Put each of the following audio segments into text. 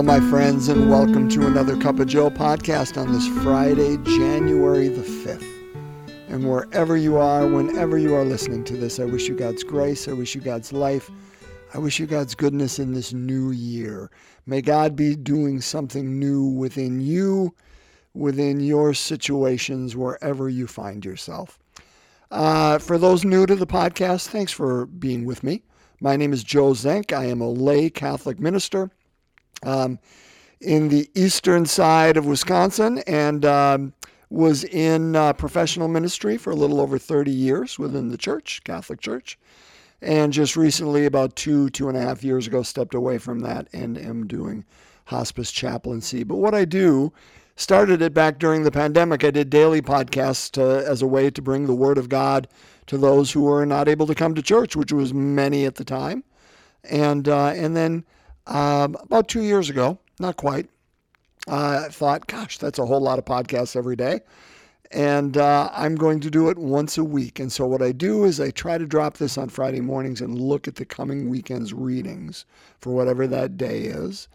Hello, my friends, and welcome to another Cup of Joe podcast on this Friday, January the 5th. And wherever you are, whenever you are listening to this, I wish you God's grace. I wish you God's life. I wish you God's goodness in this new year. May God be doing something new within you, within your situations, wherever you find yourself. Uh, for those new to the podcast, thanks for being with me. My name is Joe Zenk. I am a lay Catholic minister um, in the eastern side of Wisconsin and um, was in uh, professional ministry for a little over 30 years within the church, Catholic Church. And just recently, about two, two and a half years ago, stepped away from that and am doing hospice chaplaincy. But what I do, started it back during the pandemic. I did daily podcasts to, as a way to bring the Word of God to those who were not able to come to church, which was many at the time. And, uh, and then um, about two years ago, not quite, uh, I thought, gosh, that's a whole lot of podcasts every day. And uh, I'm going to do it once a week. And so, what I do is I try to drop this on Friday mornings and look at the coming weekend's readings for whatever that day is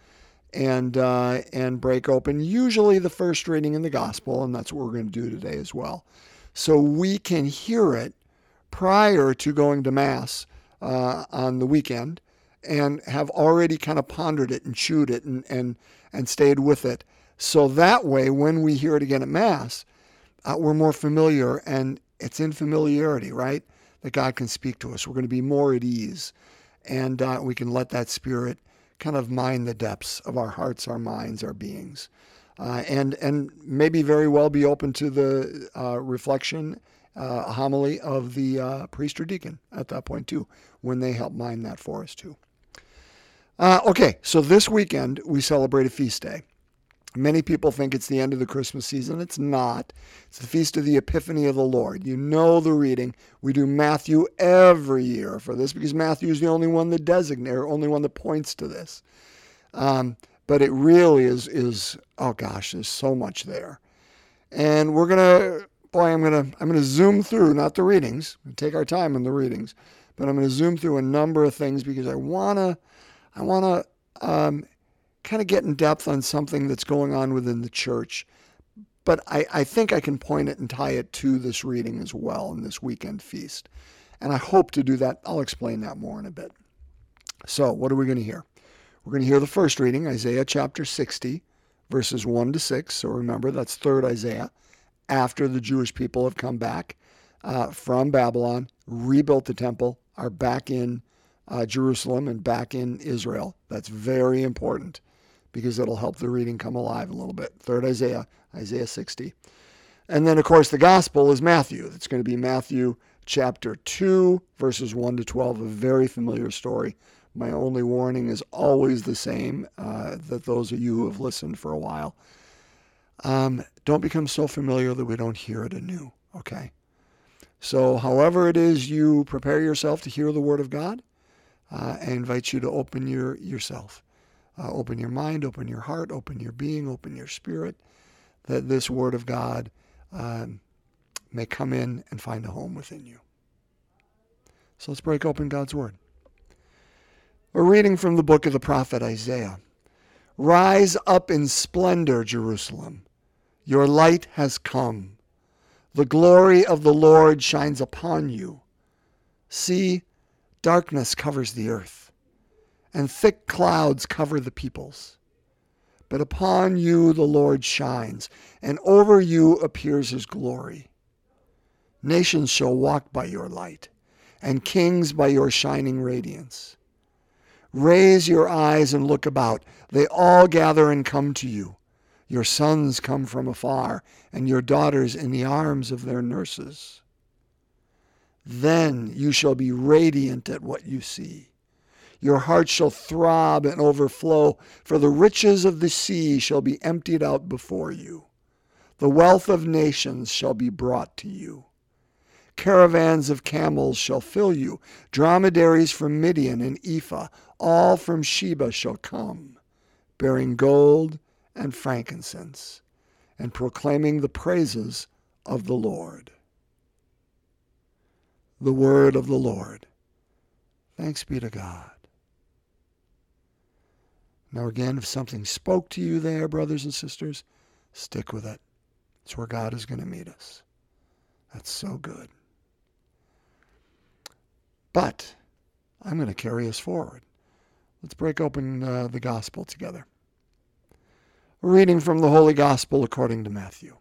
and uh, and break open usually the first reading in the gospel, and that's what we're going to do today as well. So we can hear it prior to going to mass uh, on the weekend, and have already kind of pondered it and chewed it and, and, and stayed with it. So that way, when we hear it again at Mass, uh, we're more familiar, and it's in familiarity, right? That God can speak to us. We're going to be more at ease, and uh, we can let that Spirit kind of mine the depths of our hearts, our minds, our beings, uh, and and maybe very well be open to the uh, reflection uh, homily of the uh, priest or deacon at that point too, when they help mine that for us too. Uh, okay, so this weekend we celebrate a feast day. Many people think it's the end of the Christmas season. It's not. It's the feast of the Epiphany of the Lord. You know the reading. We do Matthew every year for this because Matthew is the only one that designates, or only one that points to this. Um, but it really is is oh gosh, there's so much there, and we're gonna boy, I'm gonna I'm gonna zoom through not the readings. take our time on the readings, but I'm gonna zoom through a number of things because I wanna I want to um, kind of get in depth on something that's going on within the church. But I, I think I can point it and tie it to this reading as well in this weekend feast. And I hope to do that. I'll explain that more in a bit. So, what are we going to hear? We're going to hear the first reading, Isaiah chapter 60, verses 1 to 6. So, remember, that's 3rd Isaiah, after the Jewish people have come back uh, from Babylon, rebuilt the temple, are back in uh, Jerusalem and back in Israel. That's very important because it'll help the reading come alive a little bit. Third Isaiah, Isaiah 60. And then, of course, the gospel is Matthew. It's going to be Matthew chapter 2, verses 1 to 12, a very familiar story. My only warning is always the same uh, that those of you who have listened for a while um, don't become so familiar that we don't hear it anew, okay? So, however it is you prepare yourself to hear the word of God, uh, I invite you to open your yourself, uh, open your mind, open your heart, open your being, open your spirit, that this Word of God um, may come in and find a home within you. So let's break open God's Word. We're reading from the book of the prophet Isaiah. Rise up in splendor, Jerusalem. Your light has come. The glory of the Lord shines upon you. See, Darkness covers the earth, and thick clouds cover the peoples. But upon you the Lord shines, and over you appears his glory. Nations shall walk by your light, and kings by your shining radiance. Raise your eyes and look about. They all gather and come to you. Your sons come from afar, and your daughters in the arms of their nurses. Then you shall be radiant at what you see. Your heart shall throb and overflow, for the riches of the sea shall be emptied out before you. The wealth of nations shall be brought to you. Caravans of camels shall fill you. Dromedaries from Midian and Ephah, all from Sheba shall come, bearing gold and frankincense, and proclaiming the praises of the Lord the word of the Lord. Thanks be to God. Now, again, if something spoke to you there, brothers and sisters, stick with it. It's where God is going to meet us. That's so good. But I'm going to carry us forward. Let's break open uh, the gospel together. A reading from the Holy Gospel according to Matthew.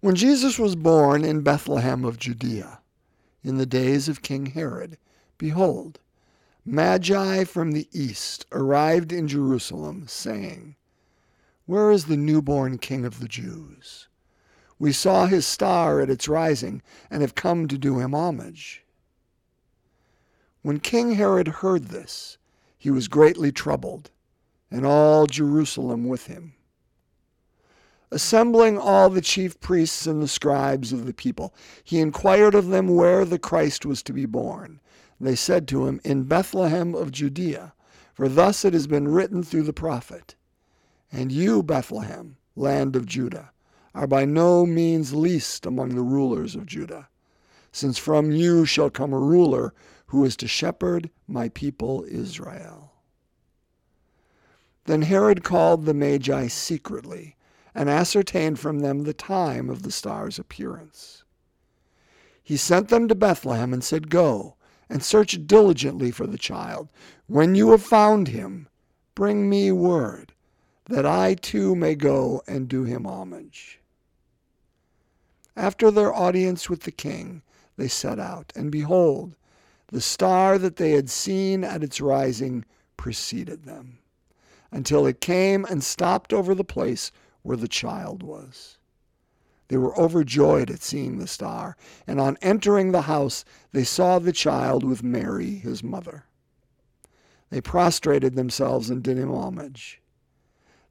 When Jesus was born in Bethlehem of Judea, in the days of King Herod, behold, Magi from the east arrived in Jerusalem, saying, Where is the newborn King of the Jews? We saw his star at its rising and have come to do him homage. When King Herod heard this, he was greatly troubled, and all Jerusalem with him. Assembling all the chief priests and the scribes of the people, he inquired of them where the Christ was to be born. They said to him, In Bethlehem of Judea, for thus it has been written through the prophet. And you, Bethlehem, land of Judah, are by no means least among the rulers of Judah, since from you shall come a ruler who is to shepherd my people Israel. Then Herod called the Magi secretly and ascertained from them the time of the star's appearance. He sent them to Bethlehem and said, Go and search diligently for the child. When you have found him, bring me word, that I too may go and do him homage. After their audience with the king, they set out, and behold, the star that they had seen at its rising preceded them, until it came and stopped over the place where the child was. They were overjoyed at seeing the star, and on entering the house, they saw the child with Mary, his mother. They prostrated themselves and did him homage.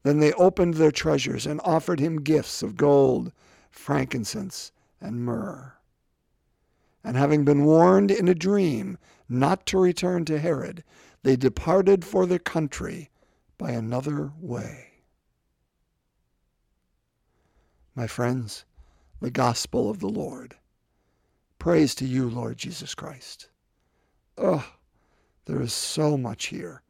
Then they opened their treasures and offered him gifts of gold, frankincense, and myrrh. And having been warned in a dream not to return to Herod, they departed for their country by another way. My friends, the gospel of the Lord. Praise to you, Lord Jesus Christ. Oh, there is so much here.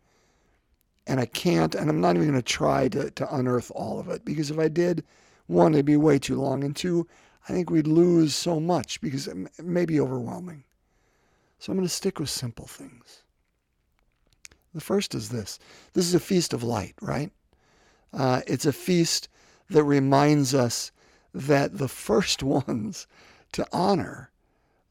And I can't, and I'm not even going to try to, to unearth all of it because if I did, one, it'd be way too long, and two, I think we'd lose so much because it may be overwhelming. So I'm going to stick with simple things. The first is this this is a feast of light, right? Uh, it's a feast that reminds us that the first ones to honor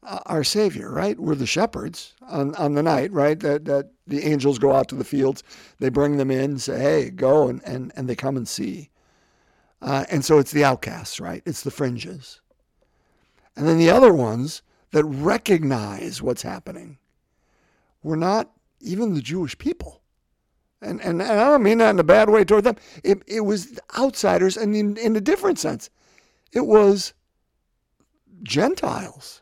uh, our Savior, right? We're the shepherds on, on the night, right? That, that the angels go out to the fields, they bring them in, say, hey, go, and, and, and they come and see. Uh, and so it's the outcasts, right? It's the fringes. And then the other ones that recognize what's happening were not even the Jewish people. And, and, and I don't mean that in a bad way toward them. It, it was outsiders and in, in a different sense. It was Gentiles.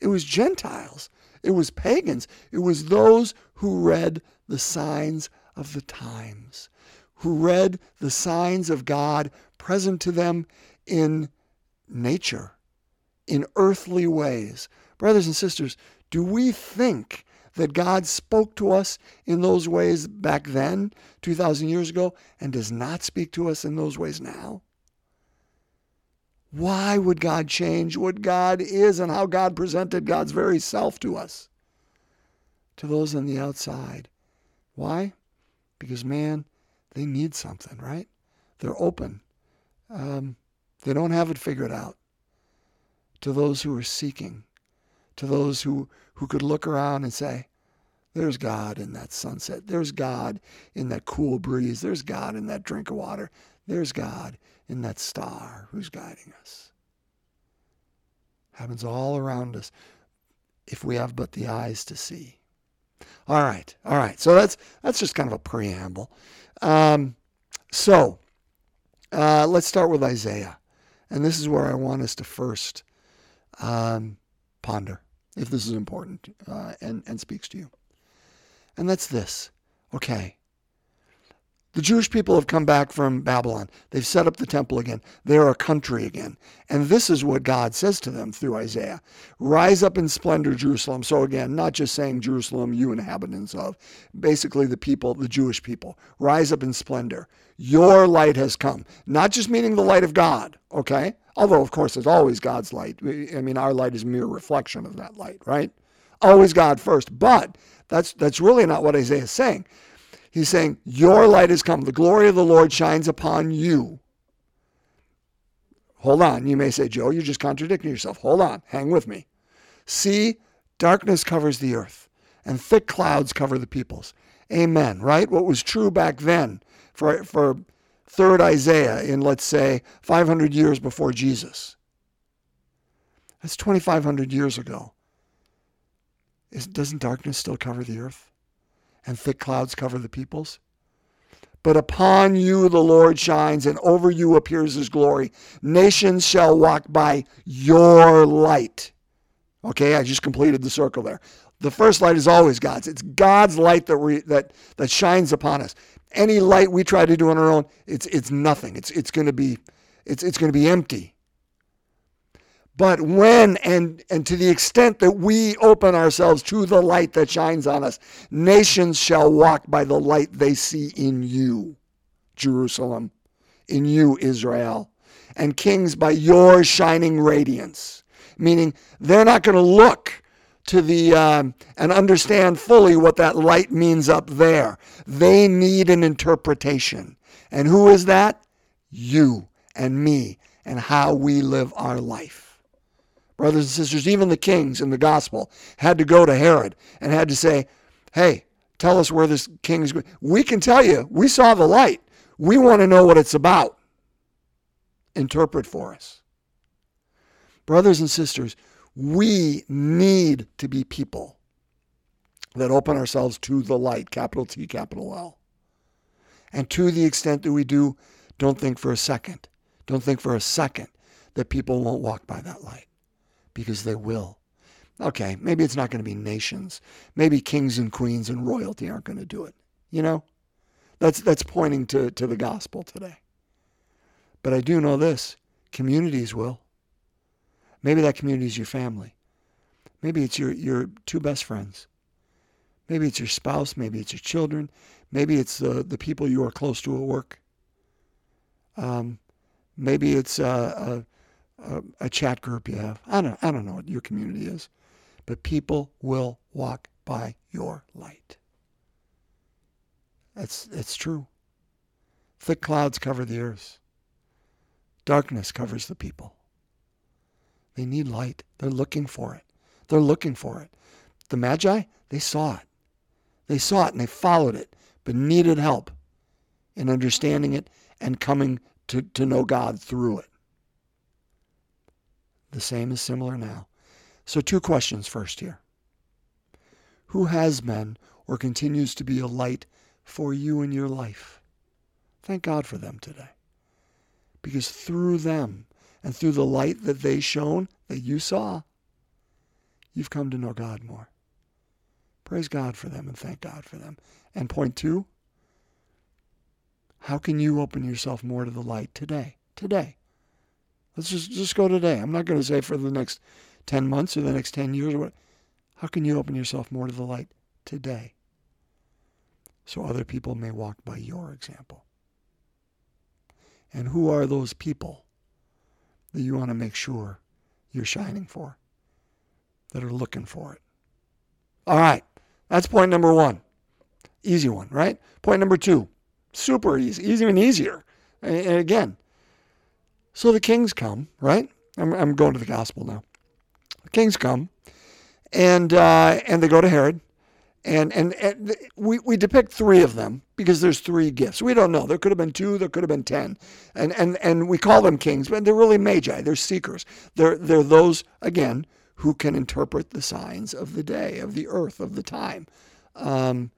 It was Gentiles. It was pagans. It was those who read the signs of the times, who read the signs of God present to them in nature, in earthly ways. Brothers and sisters, do we think that God spoke to us in those ways back then, 2,000 years ago, and does not speak to us in those ways now? Why would God change what God is and how God presented God's very self to us? To those on the outside. Why? Because, man, they need something, right? They're open. Um, they don't have it figured out. To those who are seeking, to those who, who could look around and say, there's God in that sunset. There's God in that cool breeze. There's God in that drink of water. There's God in that star who's guiding us. Happens all around us if we have but the eyes to see. All right, all right. So that's that's just kind of a preamble. Um, so uh, let's start with Isaiah, and this is where I want us to first um, ponder, if this is important uh, and and speaks to you. And that's this. Okay. The Jewish people have come back from Babylon. They've set up the temple again. They're a country again. And this is what God says to them through Isaiah Rise up in splendor, Jerusalem. So, again, not just saying Jerusalem, you inhabitants of, basically the people, the Jewish people. Rise up in splendor. Your light has come. Not just meaning the light of God, okay? Although, of course, it's always God's light. I mean, our light is a mere reflection of that light, right? Always God first. But that's, that's really not what Isaiah is saying. He's saying, Your light has come. The glory of the Lord shines upon you. Hold on. You may say, Joe, you're just contradicting yourself. Hold on. Hang with me. See, darkness covers the earth, and thick clouds cover the peoples. Amen. Right? What was true back then for, for third Isaiah in, let's say, 500 years before Jesus. That's 2,500 years ago. Is, doesn't darkness still cover the earth? And thick clouds cover the peoples. But upon you the Lord shines, and over you appears his glory. Nations shall walk by your light. Okay, I just completed the circle there. The first light is always God's. It's God's light that we, that that shines upon us. Any light we try to do on our own, it's it's nothing. It's it's going to be it's it's going to be empty. But when and, and to the extent that we open ourselves to the light that shines on us, nations shall walk by the light they see in you, Jerusalem, in you, Israel, and kings by your shining radiance. Meaning they're not going to look to the um, and understand fully what that light means up there. They need an interpretation. And who is that? You and me and how we live our life brothers and sisters, even the kings in the gospel had to go to Herod and had to say, hey, tell us where this king is going. We can tell you, we saw the light. We want to know what it's about. Interpret for us. Brothers and sisters, we need to be people that open ourselves to the light, capital T, capital L. And to the extent that we do, don't think for a second, don't think for a second that people won't walk by that light because they will. Okay, maybe it's not going to be nations. Maybe kings and queens and royalty aren't going to do it. You know? That's that's pointing to, to the gospel today. But I do know this communities will. Maybe that community is your family. Maybe it's your, your two best friends. Maybe it's your spouse. Maybe it's your children. Maybe it's the, the people you are close to at work. Um, maybe it's uh, a, chat group you have. I don't, I don't know what your community is, but people will walk by your light. That's, that's true. Thick clouds cover the earth. Darkness covers the people. They need light. They're looking for it. They're looking for it. The Magi, they saw it. They saw it and they followed it, but needed help in understanding it and coming to, to know God through it. The same is similar now. So, two questions first here. Who has been or continues to be a light for you in your life? Thank God for them today. Because through them and through the light that they shone, that you saw, you've come to know God more. Praise God for them and thank God for them. And point two, how can you open yourself more to the light today? Today. Let's just, just go today. I'm not going to say for the next 10 months or the next 10 years or what. How can you open yourself more to the light today so other people may walk by your example? And who are those people that you want to make sure you're shining for, that are looking for it? All right, that's point number one. Easy one, right? Point number two, super easy, even easier. And again, so the kings come, right? I'm, I'm going to the gospel now. The kings come, and uh, and they go to Herod, and and, and we, we depict three of them because there's three gifts. We don't know. There could have been two. There could have been ten, and and and we call them kings, but they're really magi. They're seekers. They're they're those again who can interpret the signs of the day, of the earth, of the time, um,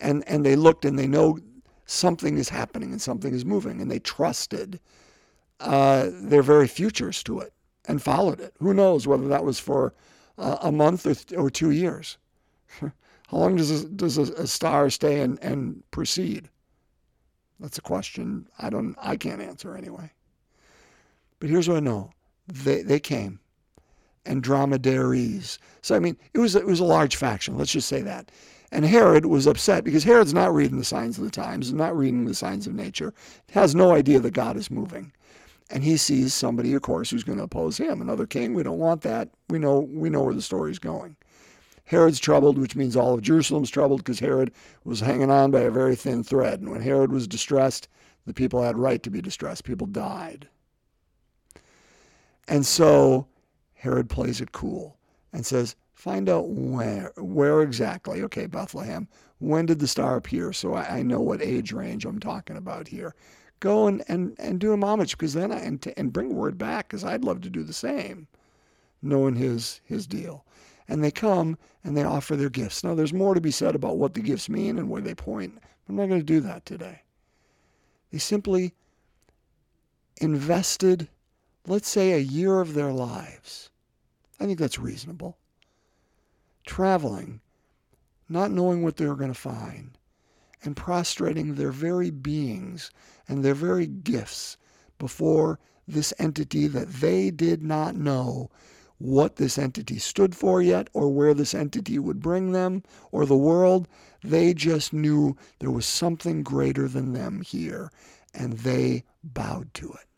and and they looked and they know something is happening and something is moving, and they trusted uh, their very futures to it and followed it. Who knows whether that was for uh, a month or, or two years? How long does a, does a, a star stay and, and proceed? That's a question I don't I can't answer anyway. But here's what I know. They they came and dromedaries. So I mean, it was it was a large faction. Let's just say that. And Herod was upset because Herod's not reading the signs of the times, not reading the signs of nature, has no idea that God is moving. And he sees somebody, of course, who's going to oppose him, another king. We don't want that. We know we know where the story's going. Herod's troubled, which means all of Jerusalem's troubled because Herod was hanging on by a very thin thread. And when Herod was distressed, the people had right to be distressed. People died. And so Herod plays it cool and says, find out where, where exactly. Okay, Bethlehem. When did the star appear? So I, I know what age range I'm talking about here. Go and, and, and do him homage because then I, and, and bring word back because I'd love to do the same, knowing his, his deal. And they come and they offer their gifts. Now, there's more to be said about what the gifts mean and where they point. I'm not going to do that today. They simply invested, let's say, a year of their lives I think that's reasonable. Traveling, not knowing what they're going to find, and prostrating their very beings and their very gifts before this entity that they did not know what this entity stood for yet or where this entity would bring them or the world. They just knew there was something greater than them here and they bowed to it.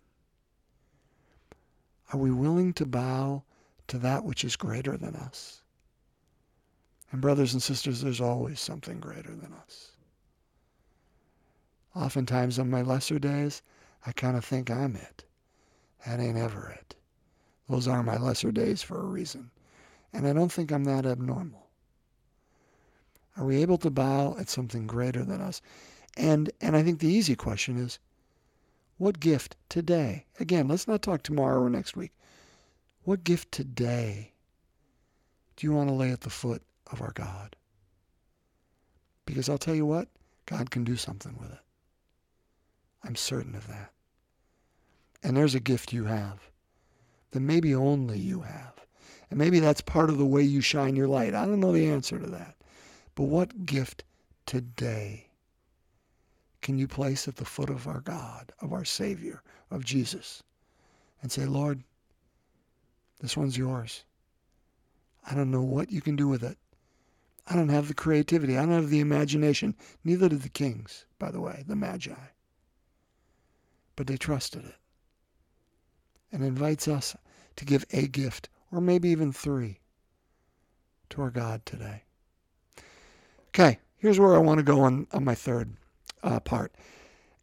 Are we willing to bow to that which is greater than us. And, brothers and sisters, there's always something greater than us. Oftentimes on my lesser days, I kind of think I'm it. That ain't ever it. Those are my lesser days for a reason. And I don't think I'm that abnormal. Are we able to bow at something greater than us? And and I think the easy question is, what gift today? Again, let's not talk tomorrow or next week. What gift today do you want to lay at the foot of our God? Because I'll tell you what, God can do something with it. I'm certain of that. And there's a gift you have that maybe only you have. And maybe that's part of the way you shine your light. I don't know the answer to that. But what gift today can you place at the foot of our God, of our Savior, of Jesus, and say, Lord, this one's yours. I don't know what you can do with it. I don't have the creativity. I don't have the imagination. Neither did the kings, by the way, the Magi. But they trusted it. And invites us to give a gift, or maybe even three, to our God today. Okay, here's where I want to go on, on my third uh, part.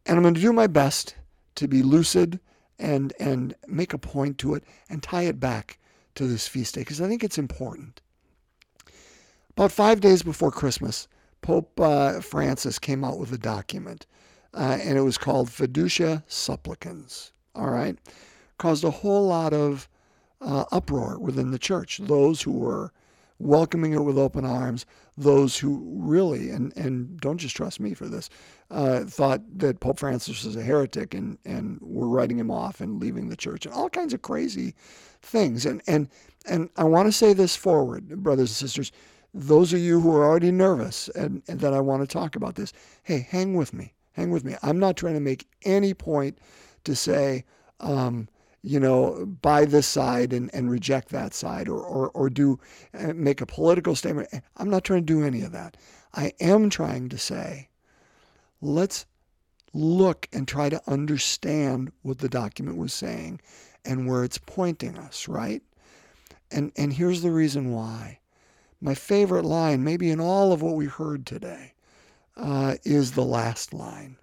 And I'm going to do my best to be lucid and and make a point to it and tie it back to this feast day because I think it's important. About five days before Christmas, Pope uh, Francis came out with a document, uh, and it was called Fiducia Supplicans. All right, caused a whole lot of uh, uproar within the church. Those who were welcoming it with open arms, those who really, and, and don't just trust me for this, uh, thought that Pope Francis was a heretic and, and were writing him off and leaving the church and all kinds of crazy things. And, and, and I want to say this forward, brothers and sisters. Those of you who are already nervous and, and that I want to talk about this, hey, hang with me. Hang with me. I'm not trying to make any point to say, um, you know, buy this side and, and reject that side or, or, or do uh, make a political statement. I'm not trying to do any of that. I am trying to say, let's look and try to understand what the document was saying and where it's pointing us, right? And, and here's the reason why. My favorite line, maybe in all of what we heard today, uh, is the last line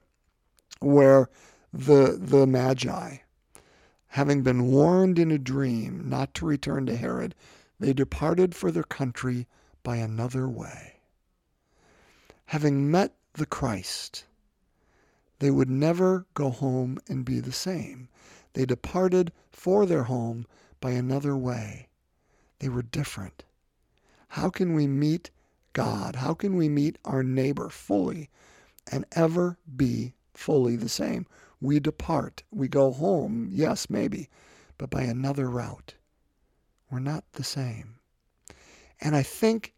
where the, the Magi, having been warned in a dream not to return to Herod, they departed for their country by another way. Having met the Christ, they would never go home and be the same. They departed for their home by another way. They were different. How can we meet God? How can we meet our neighbor fully and ever be fully the same? we depart. We go home, yes, maybe, but by another route. We're not the same. And I think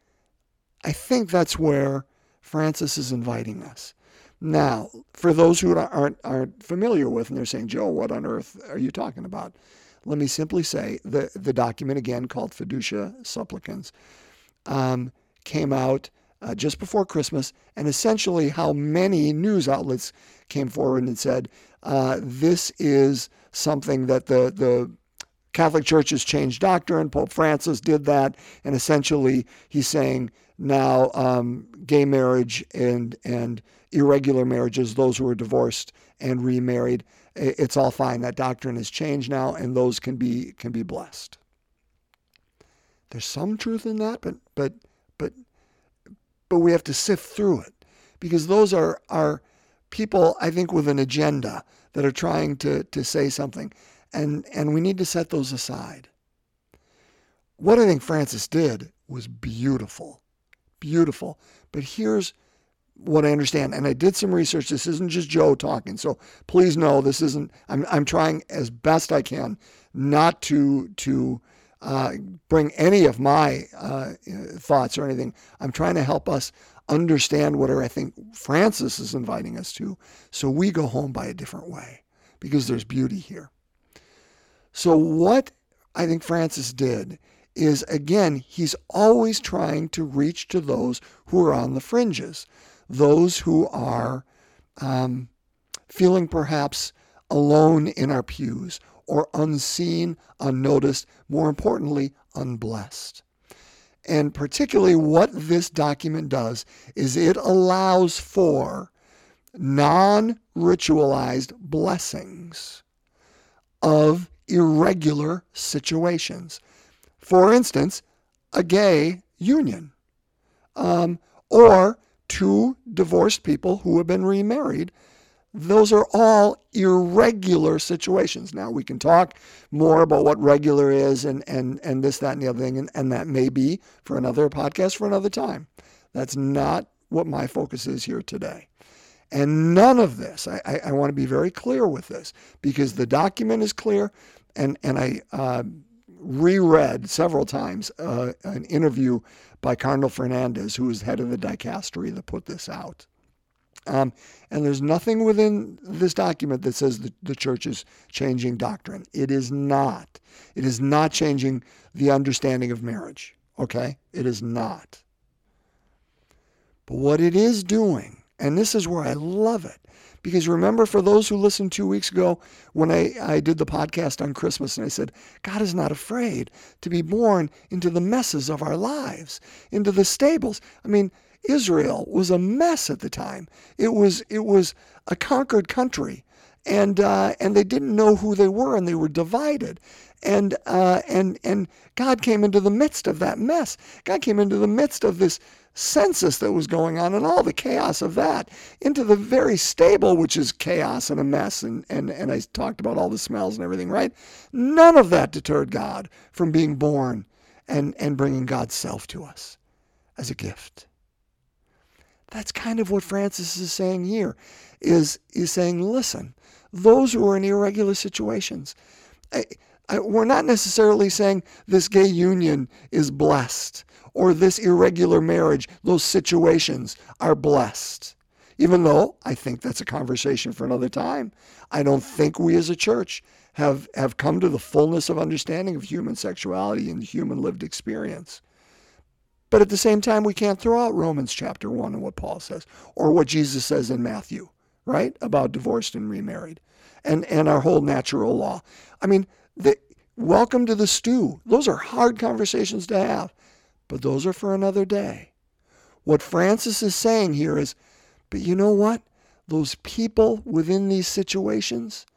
I think that's where Francis is inviting us. Now, for those who aren't, aren't familiar with and they're saying, Joe, what on earth are you talking about? Let me simply say the, the document, again called Fiducia Supplicans, um, came out uh, just before Christmas, and essentially how many news outlets came forward and said, uh, this is something that the, the Catholic Church has changed doctrine. Pope Francis did that, and essentially he's saying now um, gay marriage and and irregular marriages, those who are divorced and remarried, it's all fine. That doctrine has changed now, and those can be can be blessed. There's some truth in that, but but but we have to sift through it because those are are people I think with an agenda that are trying to to say something, and and we need to set those aside. What I think Francis did was beautiful, beautiful. But here's what I understand, and I did some research. This isn't just Joe talking, so please know this isn't. I'm I'm trying as best I can not to to uh, bring any of my uh, thoughts or anything. I'm trying to help us understand what I think Francis is inviting us to, so we go home by a different way, because there's beauty here. So what I think Francis did is again, he's always trying to reach to those who are on the fringes those who are um, feeling perhaps alone in our pews or unseen, unnoticed, more importantly, unblessed. And particularly, what this document does is it allows for non ritualized blessings of irregular situations. For instance, a gay union, um, or two divorced people who have been remarried. Those are all irregular situations. Now, we can talk more about what regular is and, and, and this, that, and the other thing, and, and that may be for another podcast for another time. That's not what my focus is here today. And none of this, I, I, I want to be very clear with this because the document is clear, and, and I uh, reread several times uh, an interview by Cardinal Fernandez, who is head of the dicastery that put this out. Um, and there's nothing within this document that says the, the church is changing doctrine. It is not. It is not changing the understanding of marriage. Okay? It is not. But what it is doing, and this is where I love it, because remember, for those who listened two weeks ago when I, I did the podcast on Christmas, and I said, God is not afraid to be born into the messes of our lives, into the stables. I mean, Israel was a mess at the time. It was it was a conquered country, and uh, and they didn't know who they were, and they were divided, and uh, and and God came into the midst of that mess. God came into the midst of this census that was going on and all the chaos of that into the very stable, which is chaos and a mess. And, and, and I talked about all the smells and everything, right? None of that deterred God from being born and, and bringing God's self to us as a gift. That's kind of what Francis is saying here, is, is saying, listen, those who are in irregular situations, I, I, we're not necessarily saying this gay union is blessed or this irregular marriage, those situations are blessed. Even though I think that's a conversation for another time. I don't think we as a church have, have come to the fullness of understanding of human sexuality and human lived experience. But at the same time, we can't throw out Romans chapter 1 and what Paul says, or what Jesus says in Matthew, right? About divorced and remarried, and, and our whole natural law. I mean, the, welcome to the stew. Those are hard conversations to have but those are for another day. What Francis is saying here is, but you know what? Those people within these situations,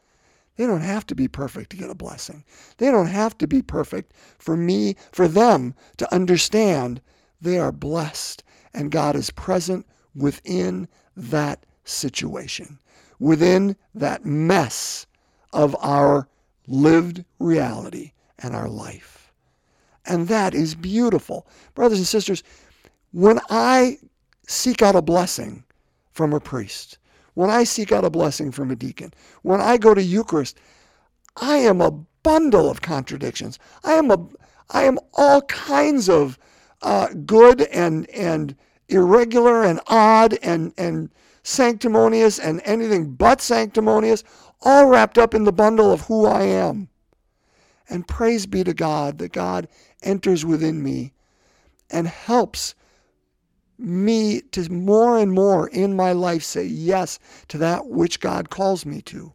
they don't have to be perfect to get a blessing. They don't have to be perfect for me, for them to understand they are blessed and God is present within that situation, within that mess of our lived reality and our life. And that is beautiful. Brothers and sisters, when I seek out a blessing from a priest, when I seek out a blessing from a deacon, when I go to Eucharist, I am a bundle of contradictions. I am a I am all kinds of uh, good and and irregular and odd and and sanctimonious and anything but sanctimonious, all wrapped up in the bundle of who I am. And praise be to God that God enters within me and helps me to more and more in my life say yes to that which God calls me to.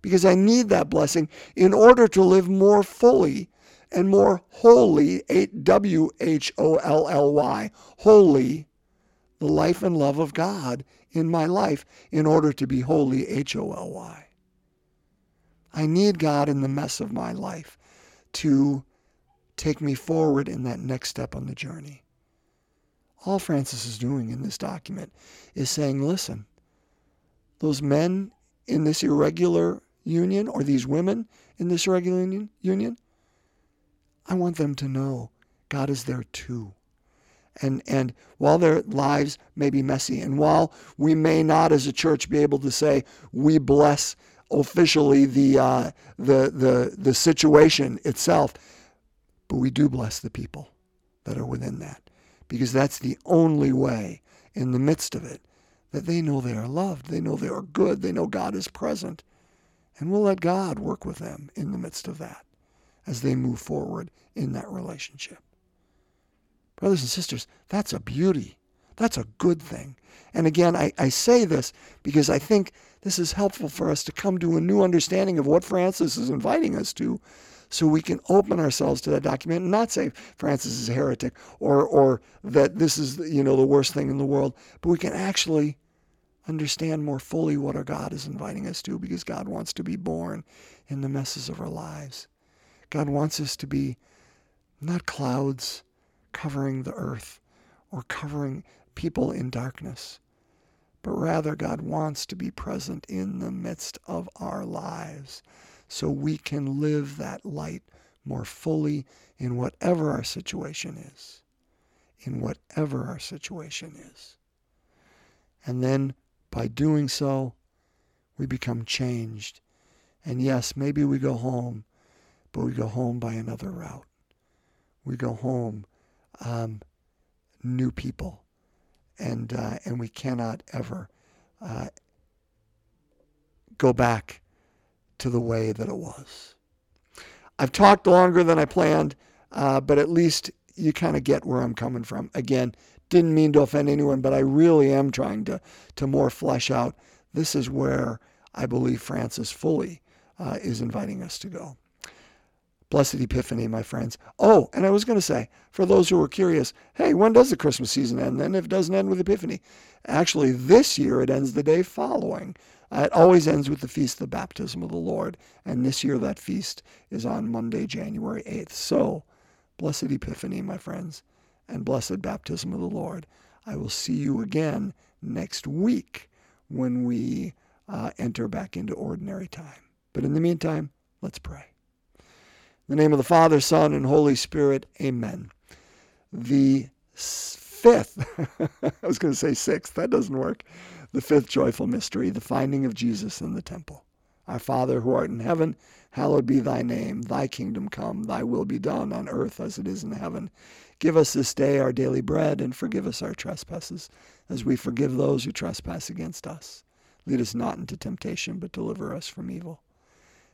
Because I need that blessing in order to live more fully and more wholly, W H O L L Y, wholly, the life and love of God in my life in order to be holy, H O L Y. I need God in the mess of my life to take me forward in that next step on the journey. All Francis is doing in this document is saying, listen, those men in this irregular union or these women in this irregular union I want them to know God is there too. And, and while their lives may be messy, and while we may not as a church be able to say, we bless officially the, uh, the, the, the situation itself, but we do bless the people that are within that because that's the only way in the midst of it that they know they are loved, they know they are good, they know God is present. And we'll let God work with them in the midst of that as they move forward in that relationship. Brothers and sisters, that's a beauty. That's a good thing. And again, I, I say this because I think this is helpful for us to come to a new understanding of what Francis is inviting us to so we can open ourselves to that document and not say Francis is a heretic or, or that this is you know the worst thing in the world, but we can actually understand more fully what our God is inviting us to because God wants to be born in the messes of our lives. God wants us to be not clouds covering the earth or covering people in darkness, but rather God wants to be present in the midst of our lives so we can live that light more fully in whatever our situation is. In whatever our situation is. And then by doing so, we become changed. And yes, maybe we go home, but we go home by another route. We go home um, new people, and uh, and we cannot ever uh, go back to the way that it was. I've talked longer than I planned, uh, but at least you kind of get where I'm coming from. Again, didn't mean to offend anyone, but I really am trying to, to more flesh out. This is where I believe Francis fully uh, is inviting us to go. Blessed Epiphany, my friends. Oh, and I was going to say, for those who were curious, hey, when does the Christmas season end? Then if it doesn't end with Epiphany. Actually, this year it ends the day following. Uh, it always ends with the feast of the baptism of the Lord, and this year that feast is on Monday, January 8th. So, blessed Epiphany, my friends, and blessed baptism of the Lord. I will see you again next week when we uh, enter back into ordinary time. But in the meantime, let's pray. In the name of the Father, Son, and Holy Spirit, amen. The fifth, I was going to say sixth, that doesn't work. The fifth joyful mystery, the finding of Jesus in the temple. Our Father who art in heaven, hallowed be thy name. Thy kingdom come, thy will be done on earth as it is in heaven. Give us this day our daily bread, and forgive us our trespasses, as we forgive those who trespass against us. Lead us not into temptation, but deliver us from evil.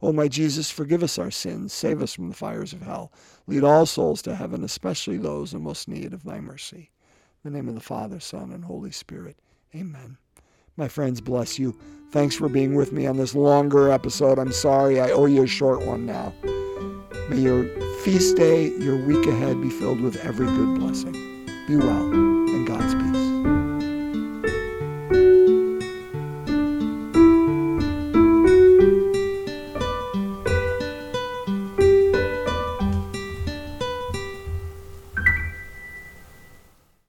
O my Jesus, forgive us our sins, save us from the fires of hell, lead all souls to heaven, especially those in most need of thy mercy. In the name of the Father, Son, and Holy Spirit. Amen. My friends, bless you. Thanks for being with me on this longer episode. I'm sorry I owe you a short one now. May your feast day, your week ahead be filled with every good blessing. Be well.